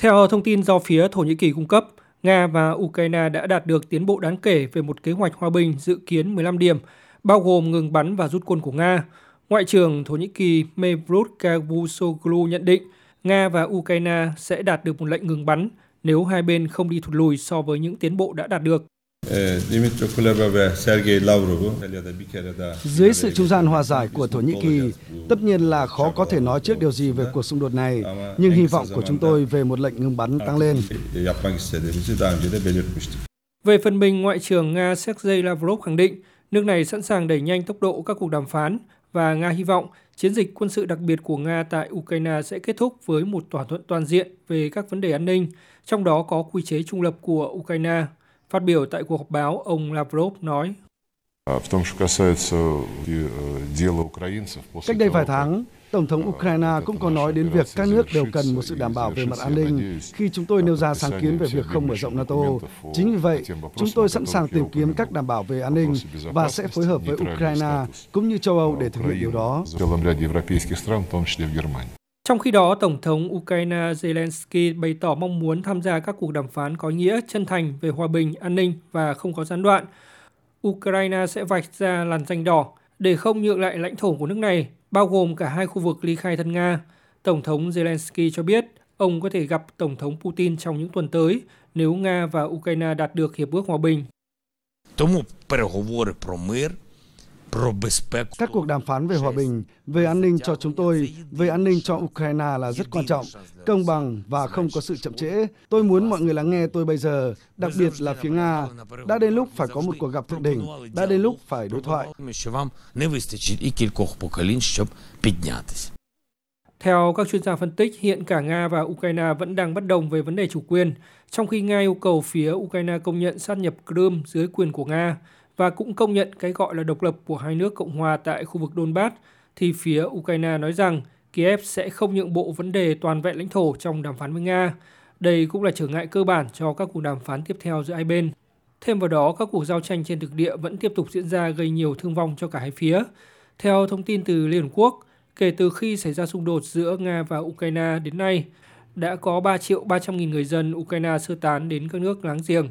Theo thông tin do phía Thổ Nhĩ Kỳ cung cấp, Nga và Ukraine đã đạt được tiến bộ đáng kể về một kế hoạch hòa bình dự kiến 15 điểm, bao gồm ngừng bắn và rút quân của Nga. Ngoại trưởng Thổ Nhĩ Kỳ Mevlut Cavusoglu nhận định Nga và Ukraine sẽ đạt được một lệnh ngừng bắn nếu hai bên không đi thụt lùi so với những tiến bộ đã đạt được. Dưới sự trung gian hòa giải của Thổ Nhĩ Kỳ, tất nhiên là khó có thể nói trước điều gì về cuộc xung đột này, nhưng hy vọng của chúng tôi về một lệnh ngừng bắn tăng lên. Về phần mình, Ngoại trưởng Nga Sergei Lavrov khẳng định nước này sẵn sàng đẩy nhanh tốc độ các cuộc đàm phán và Nga hy vọng chiến dịch quân sự đặc biệt của Nga tại Ukraine sẽ kết thúc với một thỏa thuận toàn diện về các vấn đề an ninh, trong đó có quy chế trung lập của Ukraine. Phát biểu tại cuộc họp báo, ông Lavrov nói. Cách đây vài tháng, Tổng thống Ukraine cũng có nói đến việc các nước đều cần một sự đảm bảo về mặt an ninh khi chúng tôi nêu ra sáng kiến về việc không mở rộng NATO. Chính vì vậy, chúng tôi sẵn sàng tìm kiếm các đảm bảo về an ninh và sẽ phối hợp với Ukraine cũng như châu Âu để thực hiện điều đó. Trong khi đó, Tổng thống Ukraine Zelensky bày tỏ mong muốn tham gia các cuộc đàm phán có ý nghĩa chân thành về hòa bình, an ninh và không có gián đoạn. Ukraine sẽ vạch ra làn danh đỏ để không nhượng lại lãnh thổ của nước này, bao gồm cả hai khu vực ly khai thân Nga. Tổng thống Zelensky cho biết ông có thể gặp Tổng thống Putin trong những tuần tới nếu Nga và Ukraine đạt được hiệp ước hòa bình. Тому переговори про мир các cuộc đàm phán về hòa bình, về an ninh cho chúng tôi, về an ninh cho Ukraine là rất quan trọng, công bằng và không có sự chậm trễ. Tôi muốn mọi người lắng nghe tôi bây giờ, đặc biệt là phía Nga. Đã đến lúc phải có một cuộc gặp thượng đỉnh, đã đến lúc phải đối thoại. Theo các chuyên gia phân tích, hiện cả Nga và Ukraine vẫn đang bất đồng về vấn đề chủ quyền, trong khi Nga yêu cầu phía Ukraine công nhận sát nhập Crimea dưới quyền của Nga và cũng công nhận cái gọi là độc lập của hai nước Cộng hòa tại khu vực Donbass, thì phía Ukraine nói rằng Kiev sẽ không nhượng bộ vấn đề toàn vẹn lãnh thổ trong đàm phán với Nga. Đây cũng là trở ngại cơ bản cho các cuộc đàm phán tiếp theo giữa hai bên. Thêm vào đó, các cuộc giao tranh trên thực địa vẫn tiếp tục diễn ra gây nhiều thương vong cho cả hai phía. Theo thông tin từ Liên Hợp Quốc, kể từ khi xảy ra xung đột giữa Nga và Ukraine đến nay, đã có 3 triệu 300 nghìn người dân Ukraine sơ tán đến các nước láng giềng.